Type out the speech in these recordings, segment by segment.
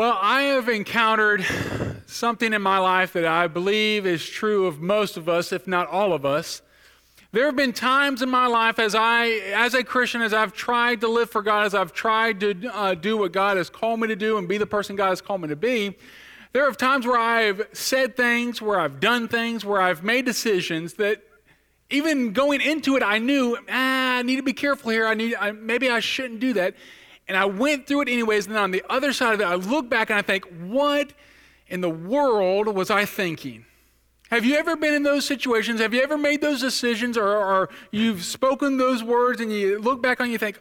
Well, I have encountered something in my life that I believe is true of most of us, if not all of us. There have been times in my life as I, as a Christian, as I've tried to live for God, as I've tried to uh, do what God has called me to do and be the person God has called me to be, there are times where I've said things, where I've done things, where I've made decisions that even going into it, I knew, ah, I need to be careful here. I need, I, maybe I shouldn't do that. And I went through it anyways. And then on the other side of it, I look back and I think, what in the world was I thinking? Have you ever been in those situations? Have you ever made those decisions or, or you've spoken those words and you look back on you think,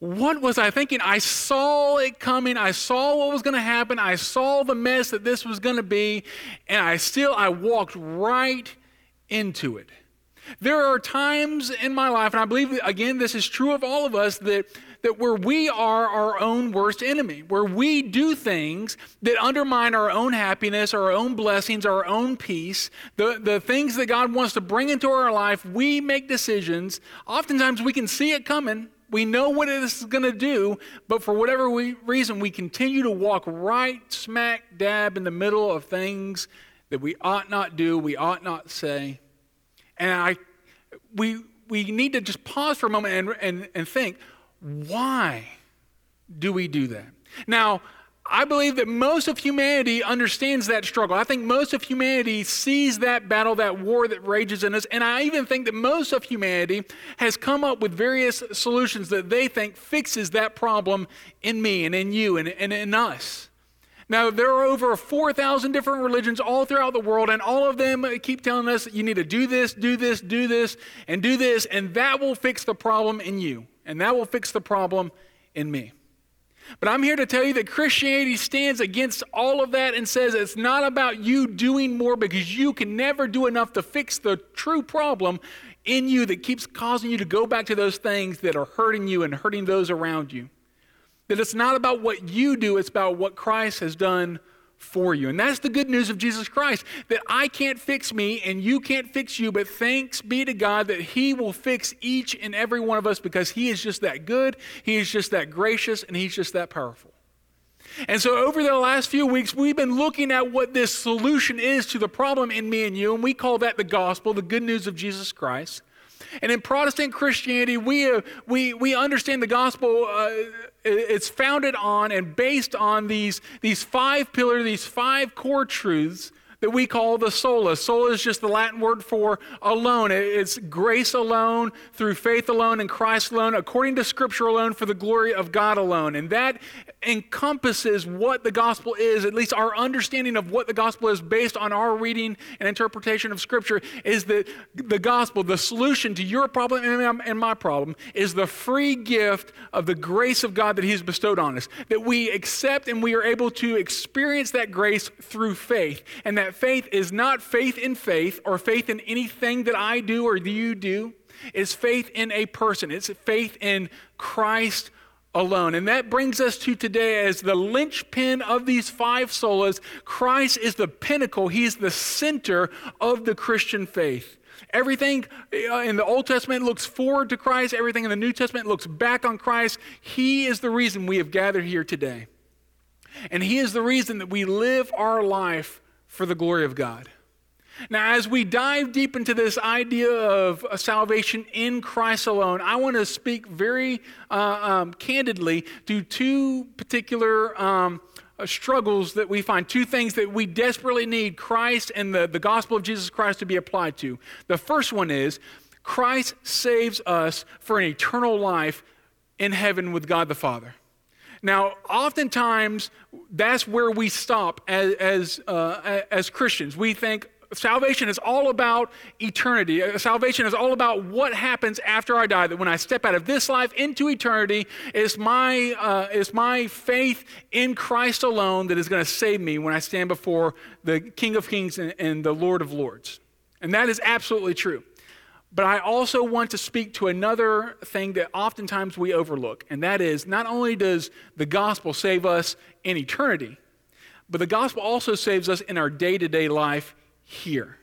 what was I thinking? I saw it coming. I saw what was going to happen. I saw the mess that this was going to be. And I still, I walked right into it. There are times in my life, and I believe, again, this is true of all of us, that, that where we are our own worst enemy, where we do things that undermine our own happiness, our own blessings, our own peace, the, the things that God wants to bring into our life, we make decisions. Oftentimes we can see it coming. We know what it is going to do, but for whatever we, reason, we continue to walk right smack dab in the middle of things that we ought not do, we ought not say. And I, we, we need to just pause for a moment and, and, and think why do we do that? Now, I believe that most of humanity understands that struggle. I think most of humanity sees that battle, that war that rages in us. And I even think that most of humanity has come up with various solutions that they think fixes that problem in me and in you and, and in us. Now, there are over 4,000 different religions all throughout the world, and all of them keep telling us you need to do this, do this, do this, and do this, and that will fix the problem in you, and that will fix the problem in me. But I'm here to tell you that Christianity stands against all of that and says it's not about you doing more because you can never do enough to fix the true problem in you that keeps causing you to go back to those things that are hurting you and hurting those around you. That it's not about what you do, it's about what Christ has done for you. And that's the good news of Jesus Christ that I can't fix me and you can't fix you, but thanks be to God that He will fix each and every one of us because He is just that good, He is just that gracious, and He's just that powerful. And so, over the last few weeks, we've been looking at what this solution is to the problem in me and you, and we call that the gospel, the good news of Jesus Christ. And in Protestant Christianity, we, uh, we, we understand the gospel, uh, it's founded on and based on these, these five pillars, these five core truths that we call the sola. Sola is just the Latin word for alone. It's grace alone, through faith alone, in Christ alone, according to Scripture alone, for the glory of God alone. And that encompasses what the gospel is, at least our understanding of what the gospel is based on our reading and interpretation of Scripture, is that the gospel, the solution to your problem and um, my problem, is the free gift of the grace of God that He's bestowed on us. That we accept and we are able to experience that grace through faith. And that faith is not faith in faith or faith in anything that I do or you do. It's faith in a person. It's faith in Christ alone. And that brings us to today as the linchpin of these five solas. Christ is the pinnacle, He's the center of the Christian faith. Everything uh, in the Old Testament looks forward to Christ, everything in the New Testament looks back on Christ. He is the reason we have gathered here today. And He is the reason that we live our life for the glory of God. Now, as we dive deep into this idea of salvation in Christ alone, I want to speak very uh, um, candidly to two particular um, uh, struggles that we find, two things that we desperately need Christ and the, the gospel of Jesus Christ to be applied to. The first one is Christ saves us for an eternal life in heaven with God the Father. Now, oftentimes, that's where we stop as, as, uh, as Christians. We think salvation is all about eternity. Uh, salvation is all about what happens after I die. That when I step out of this life into eternity, it's my, uh, it's my faith in Christ alone that is going to save me when I stand before the King of Kings and, and the Lord of Lords. And that is absolutely true. But I also want to speak to another thing that oftentimes we overlook, and that is not only does the gospel save us in eternity, but the gospel also saves us in our day to day life here.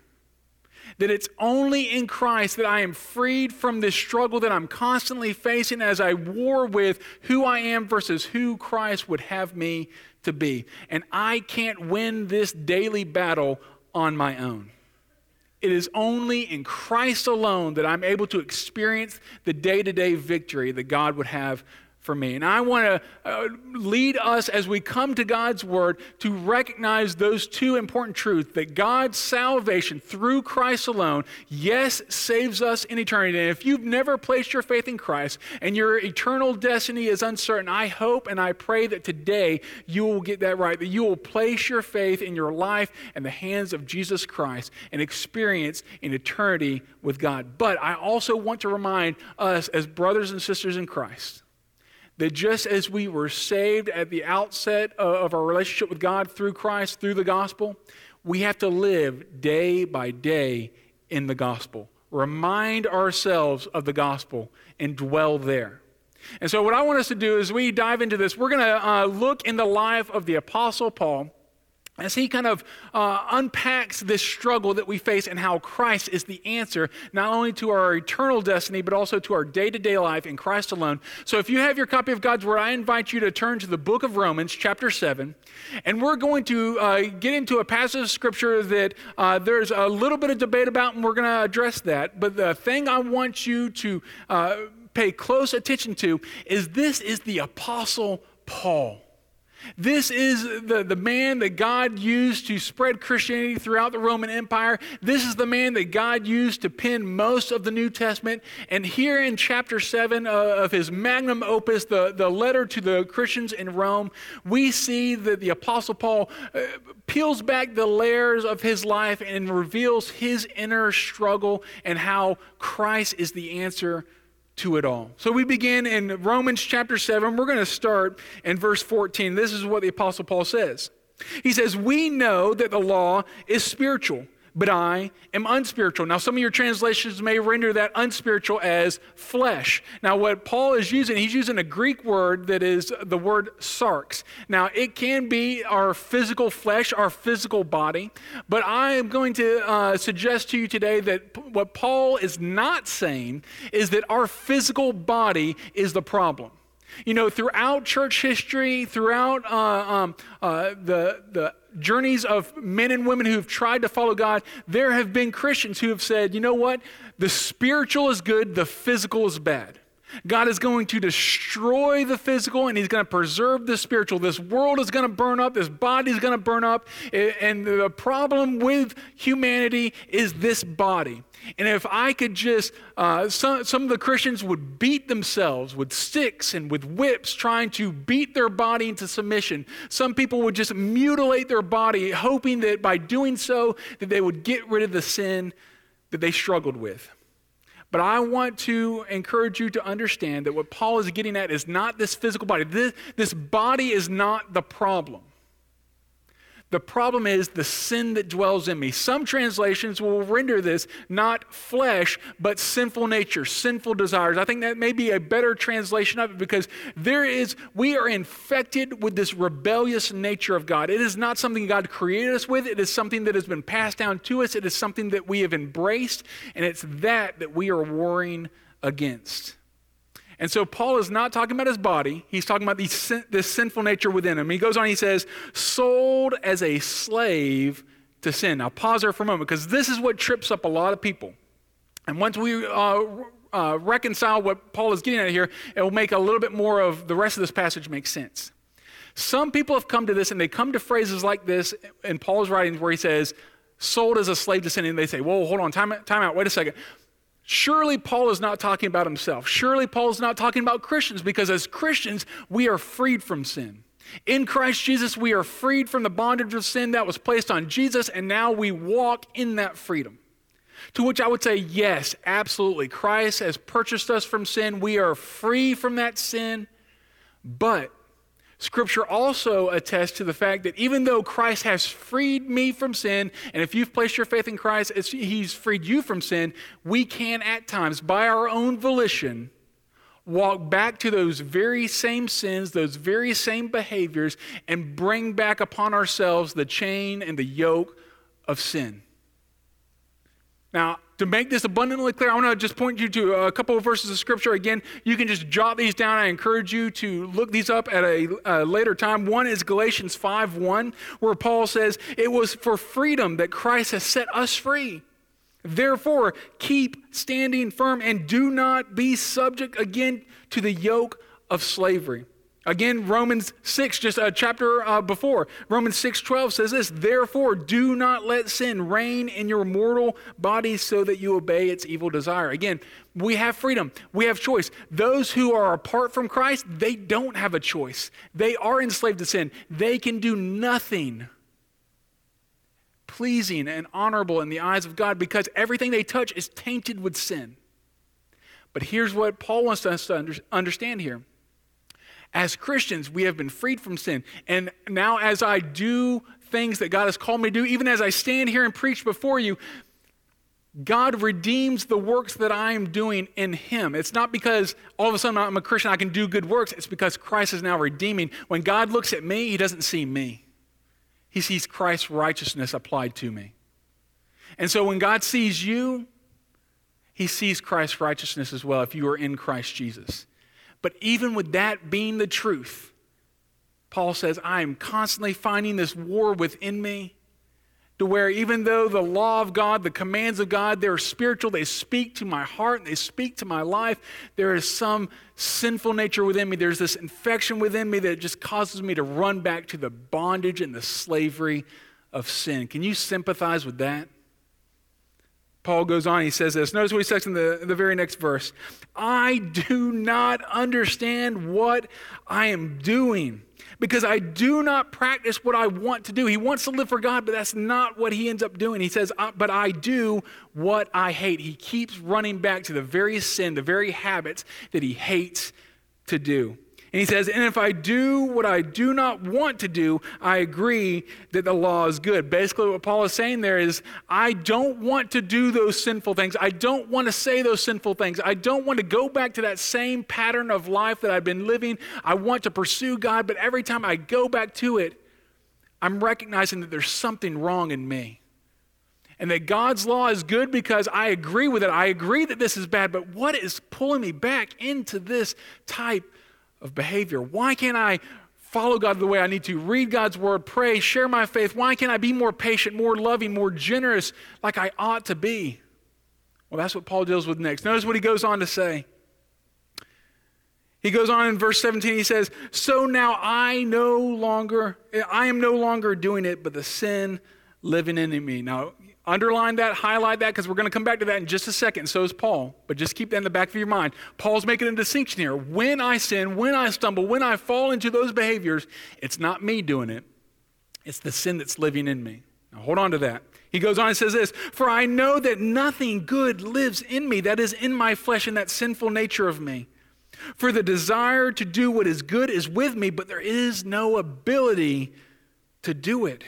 that it's only in Christ that I am freed from this struggle that I'm constantly facing as I war with who I am versus who Christ would have me to be. And I can't win this daily battle on my own. It is only in Christ alone that I'm able to experience the day to day victory that God would have for me. And I want to uh, lead us as we come to God's word to recognize those two important truths that God's salvation through Christ alone, yes, saves us in eternity. And if you've never placed your faith in Christ and your eternal destiny is uncertain, I hope and I pray that today you will get that right, that you will place your faith in your life in the hands of Jesus Christ and experience an eternity with God. But I also want to remind us as brothers and sisters in Christ that just as we were saved at the outset of our relationship with God through Christ, through the gospel, we have to live day by day in the gospel. Remind ourselves of the gospel and dwell there. And so, what I want us to do is we dive into this, we're going to uh, look in the life of the Apostle Paul as he kind of uh, unpacks this struggle that we face and how Christ is the answer, not only to our eternal destiny, but also to our day to day life in Christ alone. So, if you have your copy of God's Word, I invite you to turn to the book of Romans, chapter 7. And we're going to uh, get into a passage of Scripture that uh, there's a little bit of debate about, and we're going to address that. But the thing I want you to uh, pay close attention to is this is the Apostle Paul. This is the, the man that God used to spread Christianity throughout the Roman Empire. This is the man that God used to pen most of the New Testament. And here in chapter 7 uh, of his magnum opus, the, the letter to the Christians in Rome, we see that the Apostle Paul uh, peels back the layers of his life and reveals his inner struggle and how Christ is the answer to it all. So we begin in Romans chapter 7. We're going to start in verse 14. This is what the Apostle Paul says. He says, We know that the law is spiritual but I am unspiritual. Now, some of your translations may render that unspiritual as flesh. Now, what Paul is using, he's using a Greek word that is the word sarx. Now, it can be our physical flesh, our physical body, but I am going to uh, suggest to you today that p- what Paul is not saying is that our physical body is the problem. You know, throughout church history, throughout uh, um, uh, the, the journeys of men and women who have tried to follow God, there have been Christians who have said, you know what? The spiritual is good, the physical is bad. God is going to destroy the physical and he's going to preserve the spiritual. This world is going to burn up, this body is going to burn up. And the problem with humanity is this body. And if I could just, uh, some, some of the Christians would beat themselves with sticks and with whips, trying to beat their body into submission. Some people would just mutilate their body, hoping that by doing so, that they would get rid of the sin that they struggled with. But I want to encourage you to understand that what Paul is getting at is not this physical body. This, this body is not the problem. The problem is the sin that dwells in me. Some translations will render this not flesh, but sinful nature, sinful desires. I think that may be a better translation of it because there is, we are infected with this rebellious nature of God. It is not something God created us with, it is something that has been passed down to us, it is something that we have embraced, and it's that that we are warring against. And so Paul is not talking about his body. He's talking about this sinful nature within him. He goes on, he says, sold as a slave to sin. Now, pause there for a moment because this is what trips up a lot of people. And once we uh, uh, reconcile what Paul is getting at here, it will make a little bit more of the rest of this passage make sense. Some people have come to this and they come to phrases like this in Paul's writings where he says, sold as a slave to sin. And they say, whoa, hold on, time, time out, wait a second. Surely Paul is not talking about himself. Surely Paul is not talking about Christians because as Christians, we are freed from sin. In Christ Jesus, we are freed from the bondage of sin that was placed on Jesus, and now we walk in that freedom. To which I would say, yes, absolutely. Christ has purchased us from sin. We are free from that sin, but Scripture also attests to the fact that even though Christ has freed me from sin, and if you've placed your faith in Christ, He's freed you from sin, we can at times, by our own volition, walk back to those very same sins, those very same behaviors, and bring back upon ourselves the chain and the yoke of sin. Now, to make this abundantly clear, I want to just point you to a couple of verses of scripture. Again, you can just jot these down. I encourage you to look these up at a, a later time. One is Galatians 5 1, where Paul says, It was for freedom that Christ has set us free. Therefore, keep standing firm and do not be subject again to the yoke of slavery. Again, Romans 6, just a chapter uh, before, Romans 6 12 says this Therefore, do not let sin reign in your mortal body so that you obey its evil desire. Again, we have freedom, we have choice. Those who are apart from Christ, they don't have a choice. They are enslaved to sin. They can do nothing pleasing and honorable in the eyes of God because everything they touch is tainted with sin. But here's what Paul wants us to understand here as Christians, we have been freed from sin. And now, as I do things that God has called me to do, even as I stand here and preach before you, God redeems the works that I am doing in Him. It's not because all of a sudden I'm a Christian, I can do good works. It's because Christ is now redeeming. When God looks at me, He doesn't see me, He sees Christ's righteousness applied to me. And so when God sees you, He sees Christ's righteousness as well if you are in Christ Jesus. But even with that being the truth, Paul says, I am constantly finding this war within me to where even though the law of God, the commands of God, they're spiritual, they speak to my heart and they speak to my life, there is some sinful nature within me. There's this infection within me that just causes me to run back to the bondage and the slavery of sin. Can you sympathize with that? Paul goes on, he says this. Notice what he says in the, the very next verse I do not understand what I am doing because I do not practice what I want to do. He wants to live for God, but that's not what he ends up doing. He says, But I do what I hate. He keeps running back to the very sin, the very habits that he hates to do. And he says, And if I do what I do not want to do, I agree that the law is good. Basically, what Paul is saying there is, I don't want to do those sinful things. I don't want to say those sinful things. I don't want to go back to that same pattern of life that I've been living. I want to pursue God, but every time I go back to it, I'm recognizing that there's something wrong in me. And that God's law is good because I agree with it. I agree that this is bad, but what is pulling me back into this type of behavior? Why can't I follow God the way I need to, read God's word, pray, share my faith? Why can't I be more patient, more loving, more generous like I ought to be? Well, that's what Paul deals with next. Notice what he goes on to say. He goes on in verse 17, he says, So now I no longer, I am no longer doing it, but the sin living in me. Now, Underline that, highlight that, because we're going to come back to that in just a second. So is Paul. But just keep that in the back of your mind. Paul's making a distinction here. When I sin, when I stumble, when I fall into those behaviors, it's not me doing it, it's the sin that's living in me. Now hold on to that. He goes on and says this For I know that nothing good lives in me, that is in my flesh, and that sinful nature of me. For the desire to do what is good is with me, but there is no ability to do it.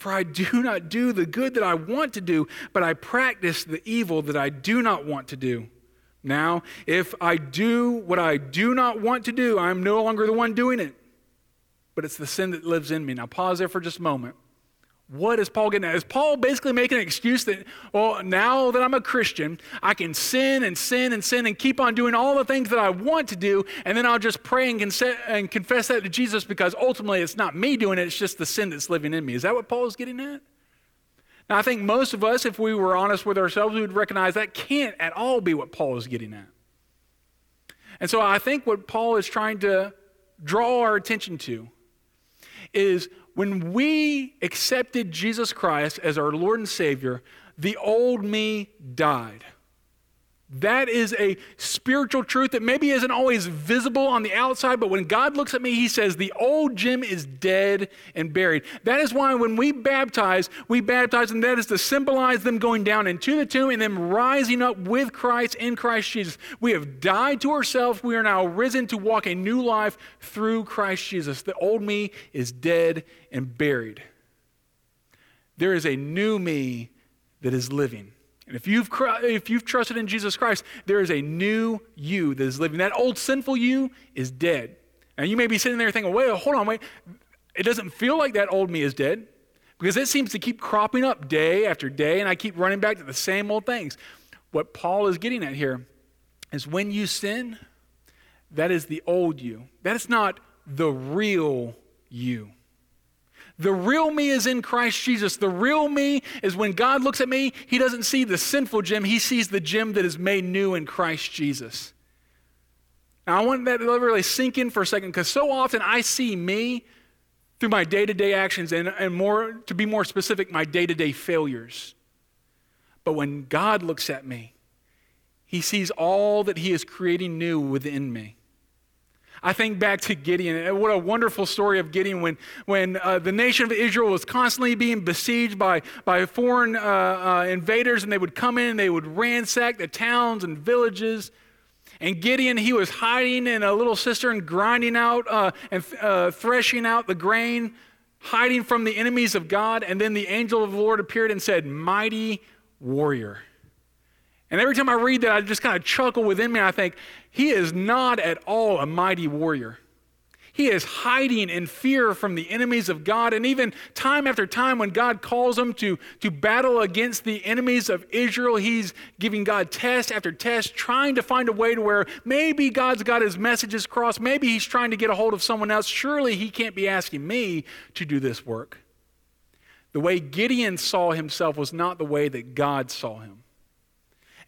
For I do not do the good that I want to do, but I practice the evil that I do not want to do. Now, if I do what I do not want to do, I'm no longer the one doing it, but it's the sin that lives in me. Now, pause there for just a moment. What is Paul getting at? Is Paul basically making an excuse that, well, now that I'm a Christian, I can sin and sin and sin and keep on doing all the things that I want to do, and then I'll just pray and, and confess that to Jesus because ultimately it's not me doing it, it's just the sin that's living in me. Is that what Paul is getting at? Now, I think most of us, if we were honest with ourselves, we would recognize that can't at all be what Paul is getting at. And so I think what Paul is trying to draw our attention to is when we accepted Jesus Christ as our Lord and Savior, the old me died. That is a spiritual truth that maybe isn't always visible on the outside, but when God looks at me, He says, The old Jim is dead and buried. That is why when we baptize, we baptize, and that is to symbolize them going down into the tomb and them rising up with Christ in Christ Jesus. We have died to ourselves. We are now risen to walk a new life through Christ Jesus. The old me is dead and buried. There is a new me that is living. And if you've, if you've trusted in Jesus Christ, there is a new you that is living. That old sinful you is dead. And you may be sitting there thinking, wait, hold on, wait. It doesn't feel like that old me is dead because it seems to keep cropping up day after day, and I keep running back to the same old things. What Paul is getting at here is when you sin, that is the old you. That is not the real you. The real me is in Christ Jesus. The real me is when God looks at me, he doesn't see the sinful Jim, he sees the Jim that is made new in Christ Jesus. Now, I want that to really sink in for a second because so often I see me through my day to day actions and, and more, to be more specific, my day to day failures. But when God looks at me, he sees all that he is creating new within me. I think back to Gideon. What a wonderful story of Gideon when, when uh, the nation of Israel was constantly being besieged by, by foreign uh, uh, invaders, and they would come in and they would ransack the towns and villages. And Gideon, he was hiding in a little cistern, grinding out uh, and uh, threshing out the grain, hiding from the enemies of God. And then the angel of the Lord appeared and said, Mighty warrior. And every time I read that, I just kind of chuckle within me. I think, he is not at all a mighty warrior. He is hiding in fear from the enemies of God. And even time after time, when God calls him to, to battle against the enemies of Israel, he's giving God test after test, trying to find a way to where maybe God's got his messages crossed. Maybe he's trying to get a hold of someone else. Surely he can't be asking me to do this work. The way Gideon saw himself was not the way that God saw him.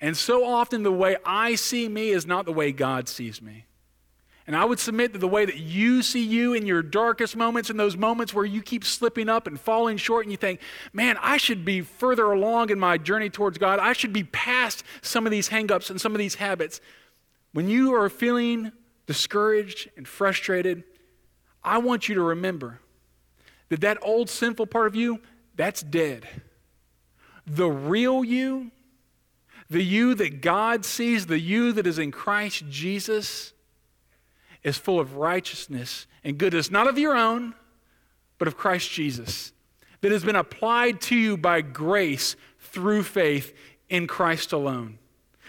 And so often, the way I see me is not the way God sees me. And I would submit that the way that you see you in your darkest moments, in those moments where you keep slipping up and falling short, and you think, man, I should be further along in my journey towards God. I should be past some of these hangups and some of these habits. When you are feeling discouraged and frustrated, I want you to remember that that old sinful part of you, that's dead. The real you, the you that God sees, the you that is in Christ Jesus, is full of righteousness and goodness, not of your own, but of Christ Jesus, that has been applied to you by grace through faith in Christ alone.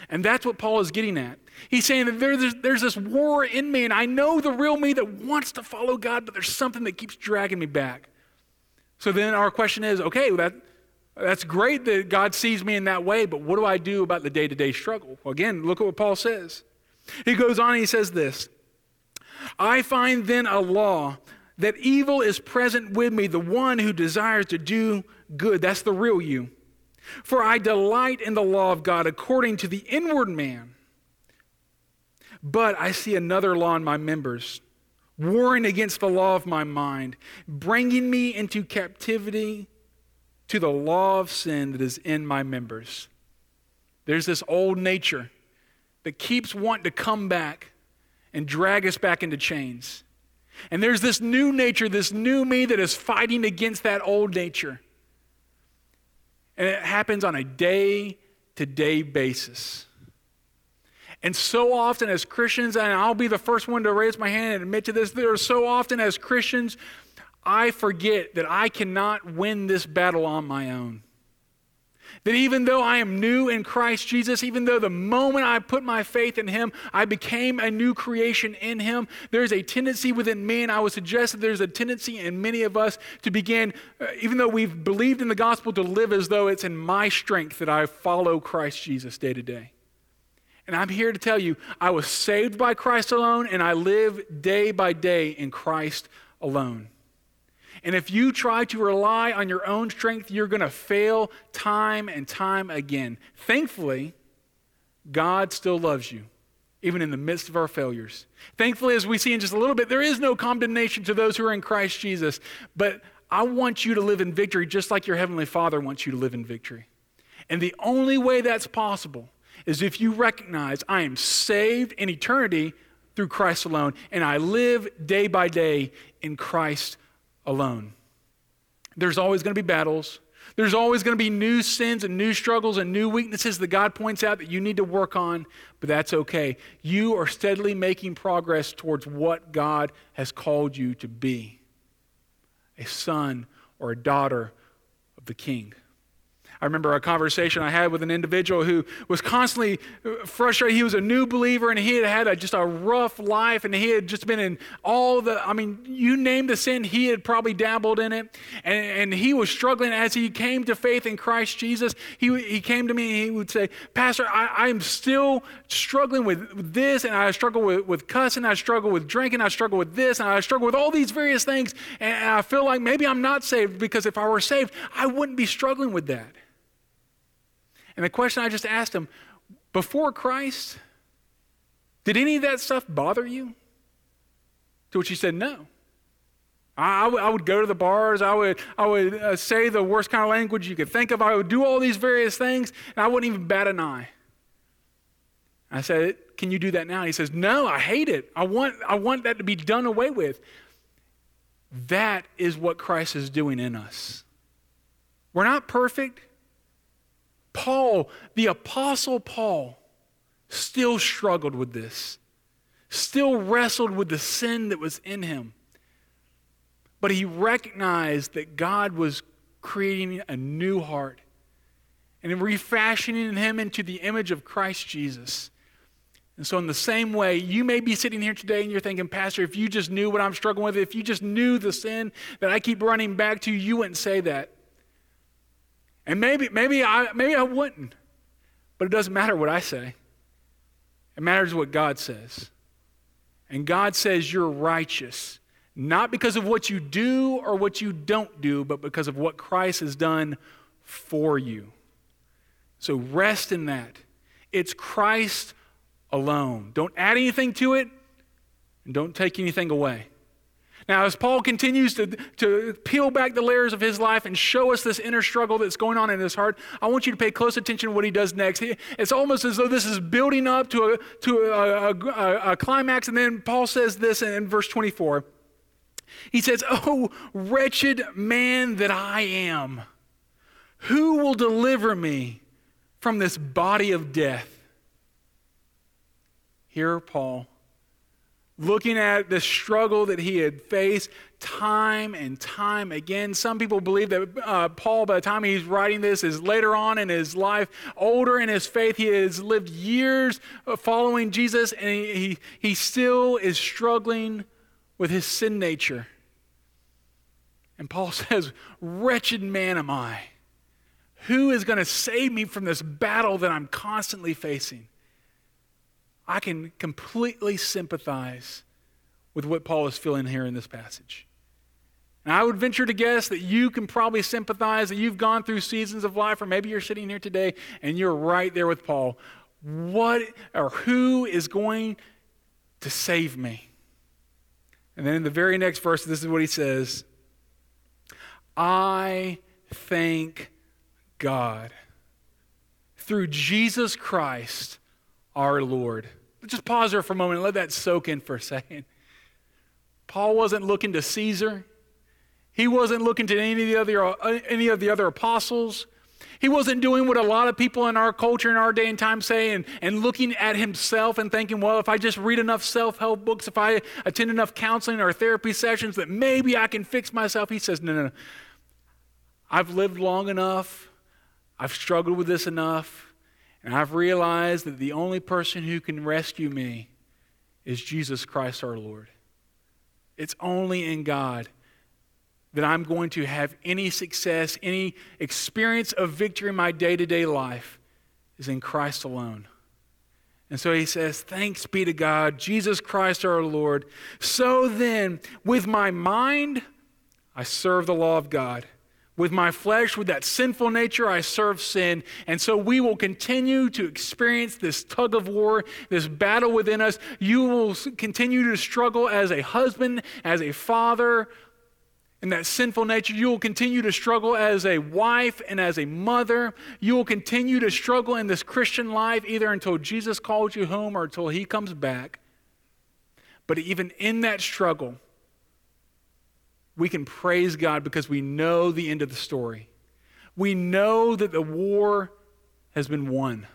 And that's what Paul is getting at. He's saying that there's, there's this war in me, and I know the real me that wants to follow God, but there's something that keeps dragging me back. So then our question is okay, well that, that's great that God sees me in that way, but what do I do about the day to day struggle? Well, again, look at what Paul says. He goes on and he says this I find then a law that evil is present with me, the one who desires to do good. That's the real you. For I delight in the law of God according to the inward man. But I see another law in my members, warring against the law of my mind, bringing me into captivity to the law of sin that is in my members. There's this old nature that keeps wanting to come back and drag us back into chains. And there's this new nature, this new me that is fighting against that old nature. And it happens on a day to day basis. And so often as Christians, and I'll be the first one to raise my hand and admit to this, there are so often as Christians, I forget that I cannot win this battle on my own. That even though I am new in Christ Jesus, even though the moment I put my faith in Him, I became a new creation in Him, there's a tendency within me, and I would suggest that there's a tendency in many of us to begin, uh, even though we've believed in the gospel, to live as though it's in my strength that I follow Christ Jesus day to day. And I'm here to tell you, I was saved by Christ alone, and I live day by day in Christ alone. And if you try to rely on your own strength, you're going to fail time and time again. Thankfully, God still loves you, even in the midst of our failures. Thankfully, as we see in just a little bit, there is no condemnation to those who are in Christ Jesus. But I want you to live in victory just like your Heavenly Father wants you to live in victory. And the only way that's possible is if you recognize I am saved in eternity through Christ alone, and I live day by day in Christ alone. There's always going to be battles. There's always going to be new sins and new struggles and new weaknesses that God points out that you need to work on, but that's okay. You are steadily making progress towards what God has called you to be a son or a daughter of the King. I remember a conversation I had with an individual who was constantly frustrated. He was a new believer and he had had a, just a rough life and he had just been in all the, I mean, you name the sin, he had probably dabbled in it. And, and he was struggling as he came to faith in Christ Jesus. He, he came to me and he would say, Pastor, I, am still struggling with this and I struggle with, with cussing, I struggle with drinking, I struggle with this, and I struggle with all these various things. And I feel like maybe I'm not saved because if I were saved, I wouldn't be struggling with that. And the question I just asked him before Christ, did any of that stuff bother you? To which he said, no. I, would go to the bars. I would, I would uh, say the worst kind of language you could think of. I would do all these various things, and I wouldn't even bat an eye. I said, Can you do that now? he says, No, I hate it. I want, I want that to be done away with. That is what Christ is doing in us. We're not perfect. Paul, the Apostle Paul, still struggled with this, still wrestled with the sin that was in him. But he recognized that God was creating a new heart and refashioning him into the image of Christ Jesus. And so, in the same way, you may be sitting here today and you're thinking, Pastor, if you just knew what I'm struggling with, if you just knew the sin that I keep running back to, you wouldn't say that. And maybe, maybe, I, maybe I wouldn't. But it doesn't matter what I say, it matters what God says. And God says you're righteous, not because of what you do or what you don't do, but because of what Christ has done for you. So rest in that. It's Christ alone. Don't add anything to it, and don't take anything away. Now, as Paul continues to, to peel back the layers of his life and show us this inner struggle that's going on in his heart, I want you to pay close attention to what he does next. It's almost as though this is building up to a, to a, a, a climax, and then Paul says this in, in verse 24. He says, Oh, wretched man that I am, who will deliver me from this body of death? Here, Paul, looking at the struggle that he had faced time and time again. Some people believe that uh, Paul, by the time he's writing this, is later on in his life, older in his faith. He has lived years following Jesus, and he, he, he still is struggling with his sin nature. And Paul says, Wretched man am I. Who is going to save me from this battle that I'm constantly facing? I can completely sympathize with what Paul is feeling here in this passage. And I would venture to guess that you can probably sympathize that you've gone through seasons of life, or maybe you're sitting here today and you're right there with Paul. What or who is going to save me? And then in the very next verse, this is what he says I thank God through Jesus Christ our Lord. Just pause there for a moment and let that soak in for a second. Paul wasn't looking to Caesar. He wasn't looking to any of the other, any of the other apostles. He wasn't doing what a lot of people in our culture in our day and time say and, and looking at himself and thinking, well, if I just read enough self help books, if I attend enough counseling or therapy sessions, that maybe I can fix myself. He says, no, no, no. I've lived long enough. I've struggled with this enough. And I've realized that the only person who can rescue me is Jesus Christ our Lord. It's only in God that I'm going to have any success, any experience of victory in my day to day life is in Christ alone. And so he says, Thanks be to God, Jesus Christ our Lord. So then, with my mind, I serve the law of God. With my flesh, with that sinful nature, I serve sin. And so we will continue to experience this tug of war, this battle within us. You will continue to struggle as a husband, as a father, in that sinful nature. You will continue to struggle as a wife and as a mother. You will continue to struggle in this Christian life either until Jesus calls you home or until he comes back. But even in that struggle, we can praise God because we know the end of the story. We know that the war has been won.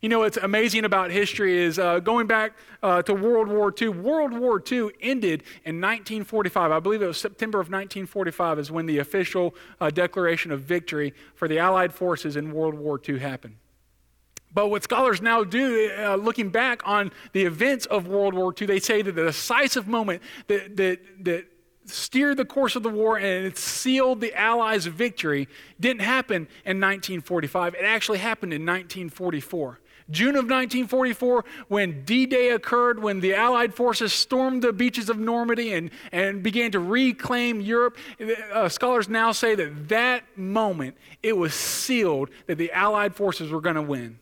You know what's amazing about history is uh, going back uh, to World War II. World War II ended in 1945. I believe it was September of 1945 is when the official uh, declaration of victory for the Allied forces in World War II happened. But what scholars now do, uh, looking back on the events of World War II, they say that the decisive moment that, that, that steered the course of the war and it sealed the Allies' victory didn't happen in 1945. It actually happened in 1944. June of 1944, when D Day occurred, when the Allied forces stormed the beaches of Normandy and, and began to reclaim Europe, uh, scholars now say that that moment it was sealed that the Allied forces were going to win.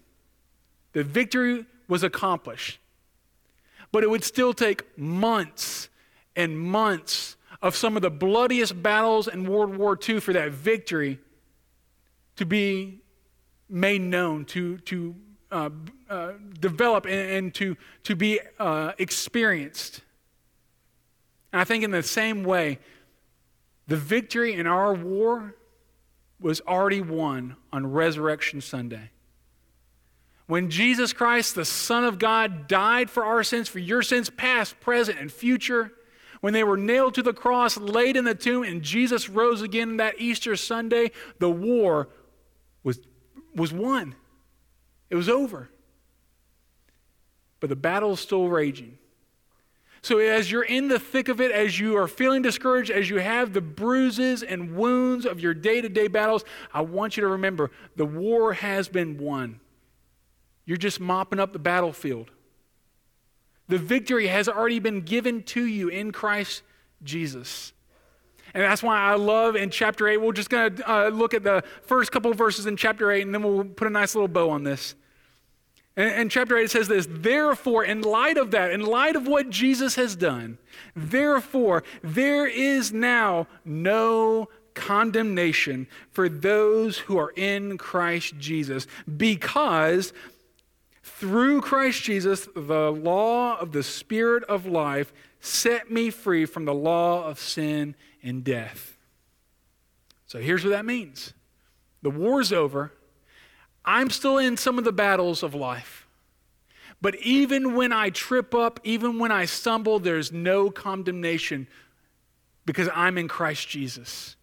The victory was accomplished. But it would still take months and months of some of the bloodiest battles in World War II for that victory to be made known, to, to uh, uh, develop and, and, to, to be uh, experienced. And I think in the same way, the victory in our war was already won on Resurrection Sunday. When Jesus Christ, the Son of God, died for our sins, for your sins, past, present, and future, when they were nailed to the cross, laid in the tomb, and Jesus rose again that Easter Sunday, the war was, was won. It was over. But the battle is still raging. So, as you're in the thick of it, as you are feeling discouraged, as you have the bruises and wounds of your day to day battles, I want you to remember the war has been won. You're just mopping up the battlefield. The victory has already been given to you in Christ Jesus. And that's why I love in chapter 8, we're just going to uh, look at the first couple of verses in chapter 8, and then we'll put a nice little bow on this. And, chapter 8 says this Therefore, in light of that, in light of what Jesus has done, therefore, there is now no condemnation for those who are in Christ Jesus, because through Christ Jesus, the law of the Spirit of life set me free from the law of sin and death. So here's what that means the war's over I'm still in some of the battles of life. But even when I trip up, even when I stumble, there's no condemnation because I'm in Christ Jesus.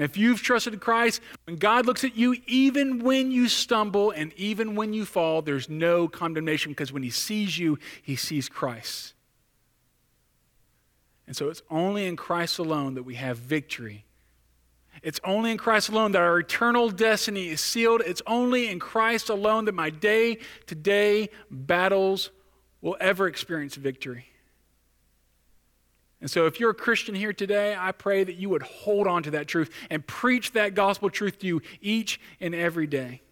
And if you've trusted Christ, when God looks at you, even when you stumble and even when you fall, there's no condemnation because when He sees you, He sees Christ. And so it's only in Christ alone that we have victory it's only in Christ alone that our eternal destiny is sealed. It's only in Christ alone that my day to day battles will ever experience victory. And so, if you're a Christian here today, I pray that you would hold on to that truth and preach that gospel truth to you each and every day.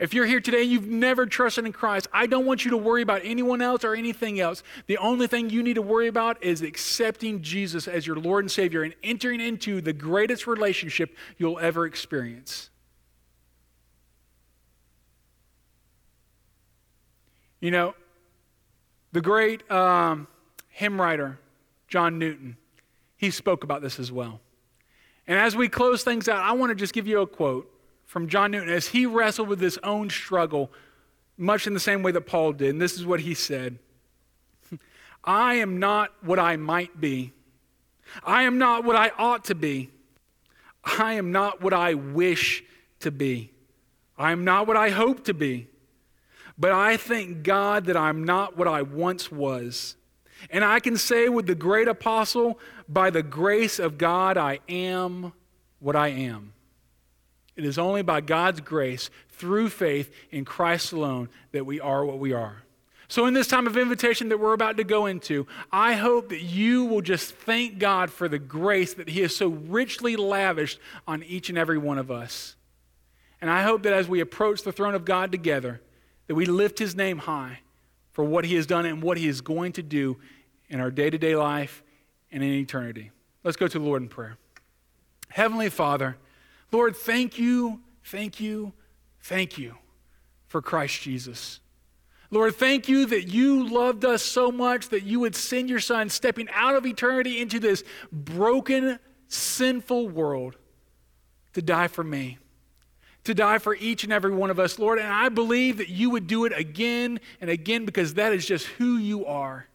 If you're here today and you've never trusted in Christ, I don't want you to worry about anyone else or anything else. The only thing you need to worry about is accepting Jesus as your Lord and Savior and entering into the greatest relationship you'll ever experience. You know, the great um, hymn writer, John Newton, he spoke about this as well. And as we close things out, I want to just give you a quote from John Newton as he wrestled with his own struggle, much in the same way that Paul did. And this is what he said I am not what I might be. I am not what I ought to be. I am not what I wish to be. I am not what I hope to be. But I thank God that I'm not what I once was. And I can say with the great apostle, by the grace of God, I am what I am. It is only by God's grace, through faith in Christ alone, that we are what we are. So, in this time of invitation that we're about to go into, I hope that you will just thank God for the grace that He has so richly lavished on each and every one of us. And I hope that as we approach the throne of God together, that we lift His name high for what He has done and what He is going to do in our day to day life and in eternity. Let's go to the Lord in prayer. Heavenly Father, Lord, thank you, thank you, thank you for Christ Jesus. Lord, thank you that you loved us so much that you would send your son stepping out of eternity into this broken, sinful world to die for me, to die for each and every one of us, Lord. And I believe that you would do it again and again because that is just who you are.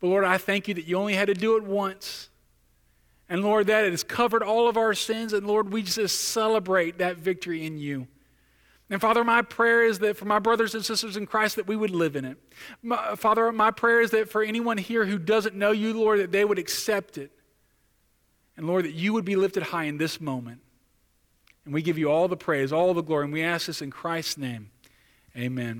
But Lord, I thank you that you only had to do it once. And Lord, that it has covered all of our sins. And Lord, we just celebrate that victory in you. And Father, my prayer is that for my brothers and sisters in Christ, that we would live in it. My, Father, my prayer is that for anyone here who doesn't know you, Lord, that they would accept it. And Lord, that you would be lifted high in this moment. And we give you all the praise, all the glory, and we ask this in Christ's name. Amen.